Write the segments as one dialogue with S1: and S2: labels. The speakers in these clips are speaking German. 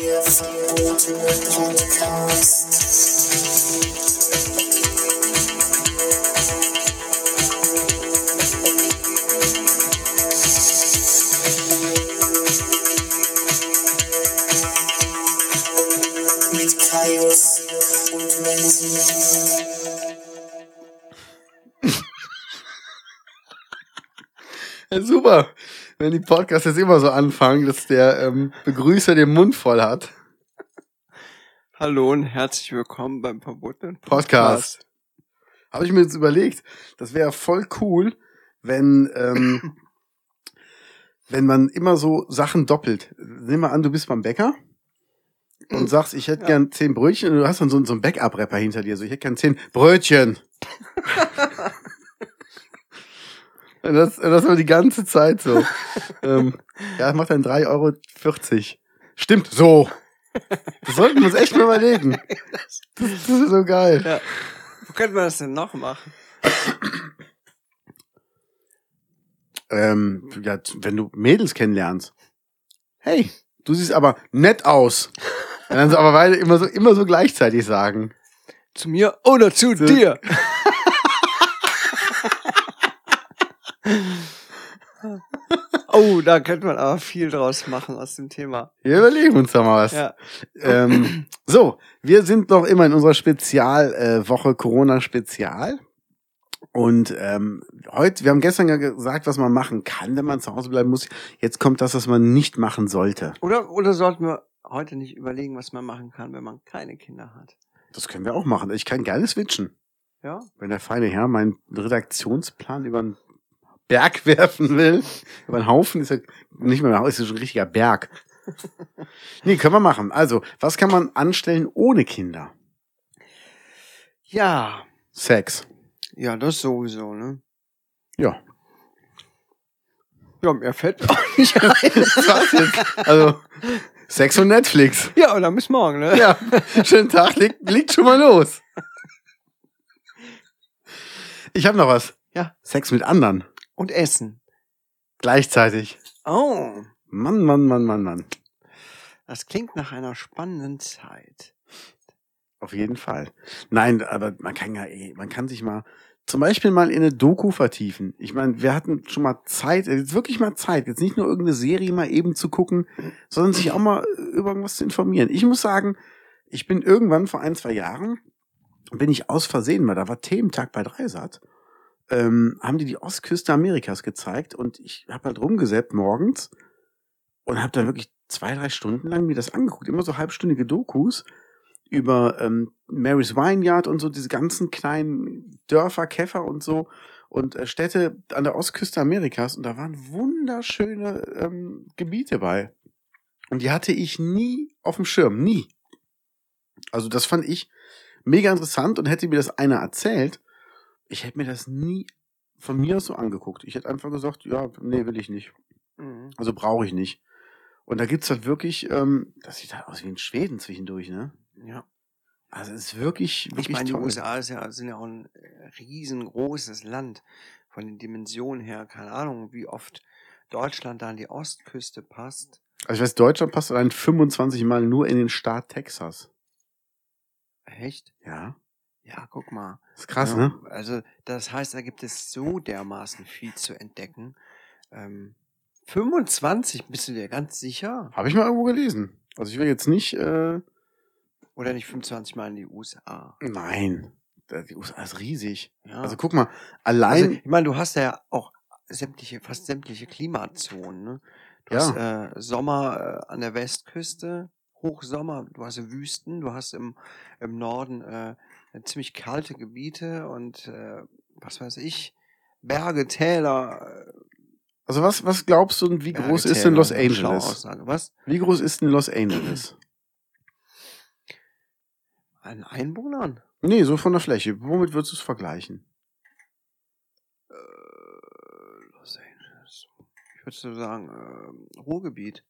S1: Der verbotene Podcast.
S2: Super. Wenn die Podcasts jetzt immer so anfangen, dass der ähm, Begrüßer den Mund voll hat.
S3: Hallo und herzlich willkommen beim verbotenen
S2: Podcast. Habe ich mir jetzt überlegt, das wäre voll cool, wenn, ähm, wenn man immer so Sachen doppelt. Nimm mal an, du bist beim Bäcker und sagst, ich hätte
S3: Ja.
S2: gern zehn Brötchen und du hast dann so, so einen Backup-Rapper hinter dir. So, ich hätte gern zehn Brötchen. Und das, und das war die ganze Zeit so. ähm, ja, das macht dann 3,40 Euro. Stimmt, so. Das sollten wir uns echt mal überlegen. Das, das ist so geil.
S3: Ja. Wo könnte man das denn noch machen?
S2: Ähm, ja, wenn du Mädels kennenlernst. Hey, du siehst aber nett aus. Und dann so, aber beide immer so, immer so gleichzeitig sagen.
S3: Zu mir oder zu dir? oh, da könnte man aber viel draus machen aus dem Thema.
S2: Wir überlegen uns da mal was.
S3: Ja.
S2: Ähm, so, wir sind noch immer in unserer Spezialwoche äh, Corona-Spezial. Und ähm, heute, wir haben gestern ja gesagt, was man machen kann, wenn man zu Hause bleiben muss. Jetzt kommt das, was man nicht machen sollte.
S3: Oder, oder sollten wir heute nicht überlegen, was man machen kann, wenn man keine Kinder hat?
S2: Das können wir auch machen. Ich kann gerne switchen.
S3: Ja?
S2: Wenn der feine Herr meinen Redaktionsplan über einen Berg werfen will, über einen Haufen, ist er nicht mehr ein Haus, ist schon ein richtiger Berg. nee, können wir machen. Also, was kann man anstellen ohne Kinder?
S3: Ja.
S2: Sex.
S3: Ja, das sowieso, ne?
S2: Ja.
S3: Ja, mir fällt auch nicht rein.
S2: Was jetzt? Also, Sex und Netflix.
S3: Ja, und dann bis morgen, ne?
S2: Ja, schönen Tag, liegt, liegt schon mal los. Ich habe noch was.
S3: Ja.
S2: Sex mit anderen.
S3: Und Essen.
S2: Gleichzeitig.
S3: Oh,
S2: Mann, Mann, Mann, Mann, Mann.
S3: das klingt nach einer spannenden Zeit.
S2: Auf jeden Fall. Nein, aber man kann ja, eh, man kann sich mal zum Beispiel mal in eine Doku vertiefen. Ich meine, wir hatten schon mal Zeit, jetzt wirklich mal Zeit, jetzt nicht nur irgendeine Serie mal eben zu gucken, sondern sich auch mal über irgendwas zu informieren. Ich muss sagen, ich bin irgendwann vor ein, zwei Jahren, bin ich aus Versehen mal, da war Thementag bei Dreisat, ähm, haben die die Ostküste Amerikas gezeigt und ich habe halt rumgesäppt morgens und habe dann wirklich zwei, drei Stunden lang mir das angeguckt, immer so halbstündige Dokus über ähm, Mary's Vineyard und so diese ganzen kleinen Dörfer, Käfer und so und äh, Städte an der Ostküste Amerikas und da waren wunderschöne ähm, Gebiete bei. Und die hatte ich nie auf dem Schirm, nie. Also das fand ich mega interessant und hätte mir das einer erzählt, ich hätte mir das nie von mir aus so angeguckt. Ich hätte einfach gesagt, ja, nee, will ich nicht.
S3: Mhm.
S2: Also brauche ich nicht. Und da gibt's halt wirklich, ähm, das sieht halt aus wie in Schweden zwischendurch, ne?
S3: Ja.
S2: Also es ist wirklich, wirklich
S3: Ich meine, die. USA ja, sind ja auch ein äh, riesengroßes Land von den Dimensionen her. Keine Ahnung, wie oft Deutschland da an die Ostküste passt.
S2: Also ich weiß, Deutschland passt allein 25 Mal nur in den Staat Texas.
S3: Echt?
S2: Ja.
S3: Ja, guck mal.
S2: Ist krass,
S3: ja,
S2: ne?
S3: Also, das heißt, da gibt es so dermaßen viel zu entdecken. Ähm, 25, bist du dir ganz sicher?
S2: Habe ich mal irgendwo gelesen. Also ich will jetzt nicht, äh,
S3: Oder nicht 25 Mal in die USA?
S2: nein. Die USA ist riesig.
S3: Ja.
S2: Also guck mal,
S3: Also,
S2: allein,
S3: ich meine, du hast ja auch sämtliche, fast sämtliche Klimazonen. Ne? Du
S2: Ja.
S3: hast äh, Sommer äh, an der Westküste, Hochsommer, du hast Wüsten, du hast im, im Norden äh, ziemlich kalte Gebiete und äh, was weiß ich, Berge, Täler. äh,
S2: also was, was glaubst du, und wie
S3: Berge,
S2: groß ist denn Los Angeles?
S3: Was?
S2: Wie groß ist denn Los Angeles?
S3: An Einwohnern?
S2: Nee, so von der Fläche. Womit würdest du es vergleichen?
S3: Äh, Los Angeles. Ich würde so sagen, äh, Ruhrgebiet.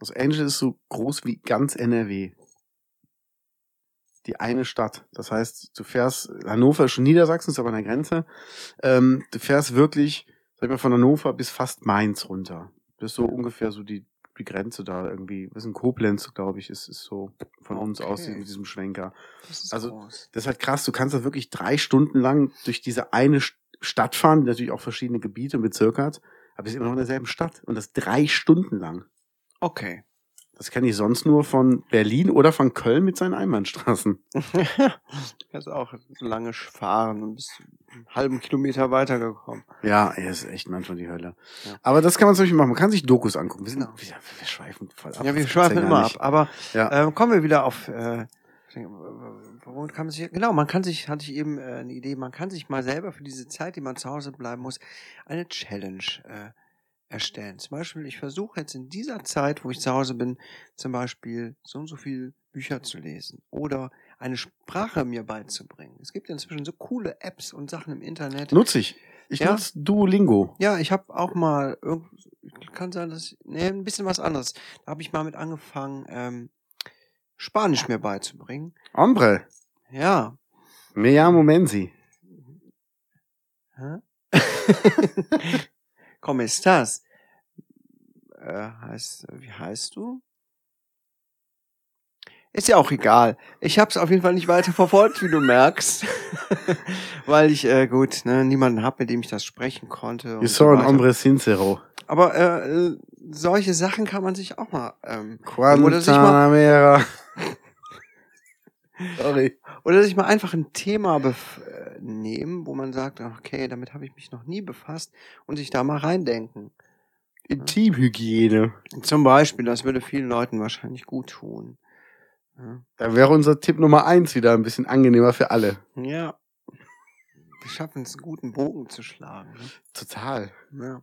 S2: Los Angeles ist so groß wie ganz NRW. Die eine Stadt. Das heißt, du fährst, Hannover ist schon Niedersachsen, ist aber an der Grenze. Ähm, du fährst wirklich, sag ich mal, von Hannover bis fast Mainz runter. Das ist so ungefähr so die die Grenze da irgendwie, das ist in Koblenz, glaube ich, ist, ist so von uns aus
S3: Okay.
S2: mit diesem Schwenker.
S3: Das ist
S2: Also,
S3: groß.
S2: Das ist halt krass, du kannst da wirklich drei Stunden lang durch diese eine St- Stadt fahren, die natürlich auch verschiedene Gebiete und Bezirke hat, aber bist immer noch in derselben Stadt und das drei Stunden lang.
S3: Okay.
S2: Das kenne ich sonst nur von Berlin oder von Köln mit seinen Einbahnstraßen.
S3: du kannst auch so lange fahren und bist einen halben Kilometer weitergekommen.
S2: Ja, ey, ist echt manchmal die Hölle.
S3: Ja.
S2: Aber das kann man zum Beispiel machen. Man kann sich Dokus angucken. Wir, sind,
S3: Genau.
S2: wir, wir schweifen voll ab.
S3: Ja, wir schweifen
S2: ja
S3: immer ab. Aber
S2: Ja.
S3: ähm, kommen wir wieder auf. Äh, warum kann man sich. Genau, man kann sich, hatte ich eben äh, eine Idee, man kann sich mal selber für diese Zeit, die man zu Hause bleiben muss, eine Challenge äh, erstellen. Zum Beispiel, ich versuche jetzt in dieser Zeit, wo ich zu Hause bin, zum Beispiel so und so viel Bücher zu lesen oder eine Sprache mir beizubringen. Es gibt inzwischen so coole Apps und Sachen im Internet.
S2: Nutze ich. Ich
S3: Ja.
S2: nutze Duolingo.
S3: Ja, ich habe auch mal, kann sein, dass nee, ein bisschen was anderes. Da habe ich mal mit angefangen, ähm, Spanisch mir beizubringen.
S2: Hombre,
S3: Ja.
S2: me llamo Menzi.
S3: Hä? ¿Cómo estás? Äh, heißt, wie heißt du? Ist ja auch egal. Ich habe es auf jeden Fall nicht weiter verfolgt, wie du merkst. Weil ich, äh, gut, ne, niemanden habe, mit dem ich das sprechen konnte.
S2: You
S3: und
S2: saw
S3: so
S2: an hombre sincero.
S3: Aber äh, solche Sachen kann man sich auch mal ähm, Oder sich mal-.
S2: Sorry.
S3: Oder sich mal einfach ein Thema bef- nehmen, wo man sagt, okay, damit habe ich mich noch nie befasst und sich da mal reindenken.
S2: Intimhygiene.
S3: Zum Beispiel, das würde vielen Leuten wahrscheinlich gut tun. Ja.
S2: Da wäre unser Tipp Nummer eins wieder ein bisschen angenehmer für alle.
S3: ja. Wir schaffen es, einen guten Bogen zu schlagen.
S2: Total.
S3: Ne? Ja.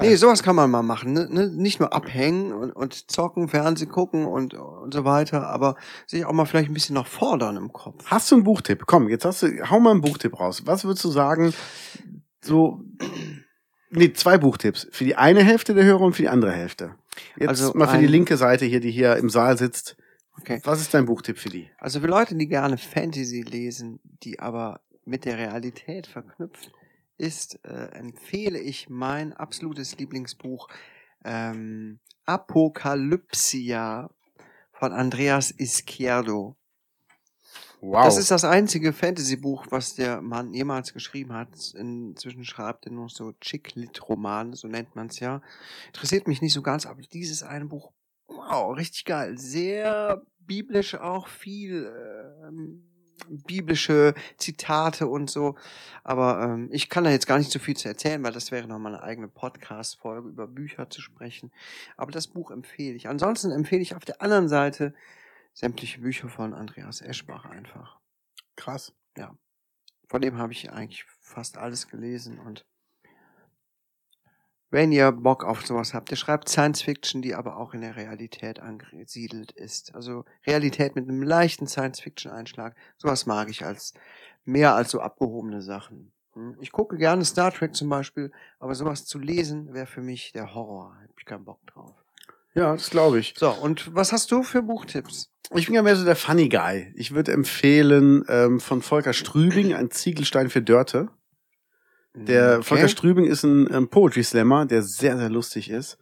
S3: Nee, sowas kann man mal machen. Ne? Ne? Nicht nur abhängen und, und zocken, Fernsehen gucken und, und so weiter, aber sich auch mal vielleicht ein bisschen noch fordern im Kopf.
S2: Hast du einen Buchtipp? Komm, jetzt hast du, hau mal einen Buchtipp raus. Was würdest du sagen? So, nee, zwei Buchtipps. Für die eine Hälfte der Hörer und für die andere Hälfte. Jetzt
S3: Also
S2: mal für die linke Seite hier, die hier im Saal sitzt.
S3: Okay.
S2: Was ist dein Buchtipp für die?
S3: Also für Leute, die gerne Fantasy lesen, die aber mit der Realität verknüpft ist, äh, empfehle ich mein absolutes Lieblingsbuch ähm, Apokalypsia von Andreas Izquierdo.
S2: Wow.
S3: Das ist das einzige Fantasy-Buch, was der Mann jemals geschrieben hat. Inzwischen schreibt er nur so Chick-Lit-Romane, so nennt man es ja. Interessiert mich nicht so ganz, aber dieses eine Buch, wow, richtig geil. Sehr biblisch auch, viel ähm, biblische Zitate und so. Aber ähm, ich kann da jetzt gar nicht so viel zu erzählen, weil das wäre nochmal eine eigene Podcast-Folge über Bücher zu sprechen. Aber das Buch empfehle ich. Ansonsten empfehle ich auf der anderen Seite sämtliche Bücher von Andreas Eschbach einfach.
S2: krass.
S3: Von dem habe ich eigentlich fast alles gelesen und wenn ihr Bock auf sowas habt, der schreibt Science Fiction, die aber auch in der Realität angesiedelt ist. Also Realität mit einem leichten Science Fiction Einschlag. Sowas mag ich als mehr als so abgehobene Sachen. Hm? Ich gucke gerne Star Trek zum Beispiel, aber sowas zu lesen wäre für mich der Horror. Hab ich keinen Bock drauf.
S2: Ja, das glaube ich.
S3: So, und was hast du für Buchtipps?
S2: Ich bin ja mehr so der Funny Guy. Ich würde empfehlen ähm, von Volker Strübing, ein Ziegelstein für Dörte. Der
S3: Okay.
S2: Volker Strübing ist ein ähm, Poetry Slammer, der sehr, sehr lustig ist.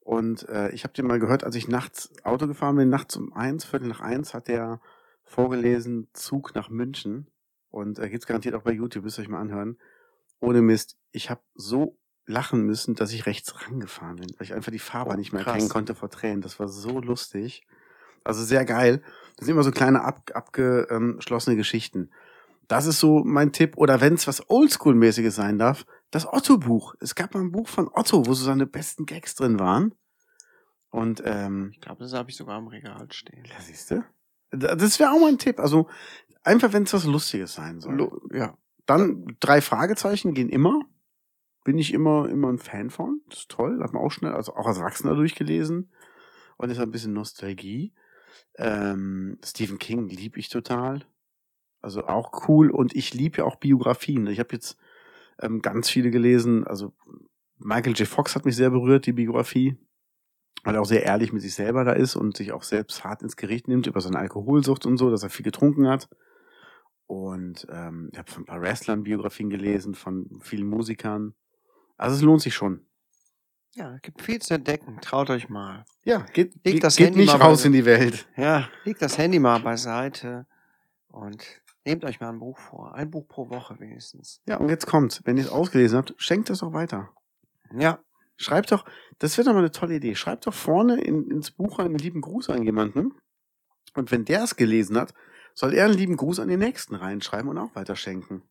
S2: Und äh, ich habe den mal gehört, als ich nachts Auto gefahren bin, nachts um eins, Viertel nach eins, hat der vorgelesen Zug nach München. Und äh, gibt's garantiert auch bei YouTube, müsst ihr euch mal anhören. Ohne Mist, ich habe so lachen müssen, dass ich rechts rangefahren bin, weil ich einfach die Fahrbahn
S3: Oh,
S2: nicht mehr
S3: krass.
S2: erkennen konnte vor Tränen. Das war so lustig. Also sehr geil. Das sind immer so kleine ab, abgeschlossene Geschichten. Das ist so mein Tipp. Oder wenn es was Oldschool-mäßiges sein darf, das Otto-Buch. Es gab mal ein Buch von Otto, wo so seine besten Gags drin waren. Und ähm,
S3: Ich glaube, das habe ich sogar im Regal stehen.
S2: ja, siehst du? Das wäre auch mal ein Tipp. Also einfach, wenn es was Lustiges sein soll.
S3: Lo- Ja,
S2: Dann drei Fragezeichen gehen immer. Bin ich immer, immer ein Fan von. Das ist toll. Hat man auch schnell, also auch als Erwachsener durchgelesen. Und ist ein bisschen Nostalgie. Ähm, Stephen King lieb ich total. Also auch cool. Und ich liebe ja auch Biografien. Ich habe jetzt ähm, ganz viele gelesen. Also Michael J. Fox hat mich sehr berührt, die Biografie. Weil er auch sehr ehrlich mit sich selber da ist und sich auch selbst hart ins Gericht nimmt über seine Alkoholsucht und so, dass er viel getrunken hat. Und ähm, ich habe von ein paar Wrestlern Biografien gelesen, von vielen Musikern. Also es lohnt sich schon.
S3: Ja, es gibt viel zu entdecken. Traut euch mal.
S2: Ja, geht,
S3: Leg
S2: geht,
S3: das
S2: geht
S3: Handy
S2: nicht
S3: mal
S2: raus in die Welt.
S3: Ja, legt das Handy mal beiseite und nehmt euch mal ein Buch vor. Ein Buch pro Woche wenigstens.
S2: Ja, und jetzt kommt's. Wenn ihr es ausgelesen habt, schenkt das auch weiter.
S3: Ja,
S2: Schreibt doch, das wäre doch mal eine tolle Idee. Schreibt doch vorne in, ins Buch einen lieben Gruß an jemanden. Und wenn der es gelesen hat, soll er einen lieben Gruß an den nächsten reinschreiben und auch weiter schenken.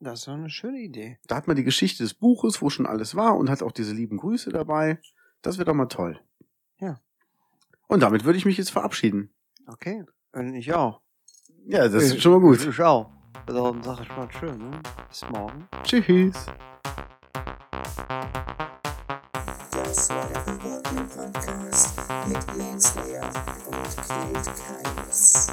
S3: das ist doch eine schöne Idee.
S2: Da hat man die Geschichte des Buches, wo schon alles war und hat auch diese lieben Grüße dabei. Das wäre doch mal toll.
S3: Ja.
S2: Und damit würde ich mich jetzt verabschieden.
S3: Okay. Und ich auch.
S2: Ja, das ist schon mal gut.
S3: Ich auch. Dann sag ich mal schön, ne? Bis morgen.
S2: Tschüss.
S1: Das war der Revolting Podcast mit Lance Lear und Kate Kaius.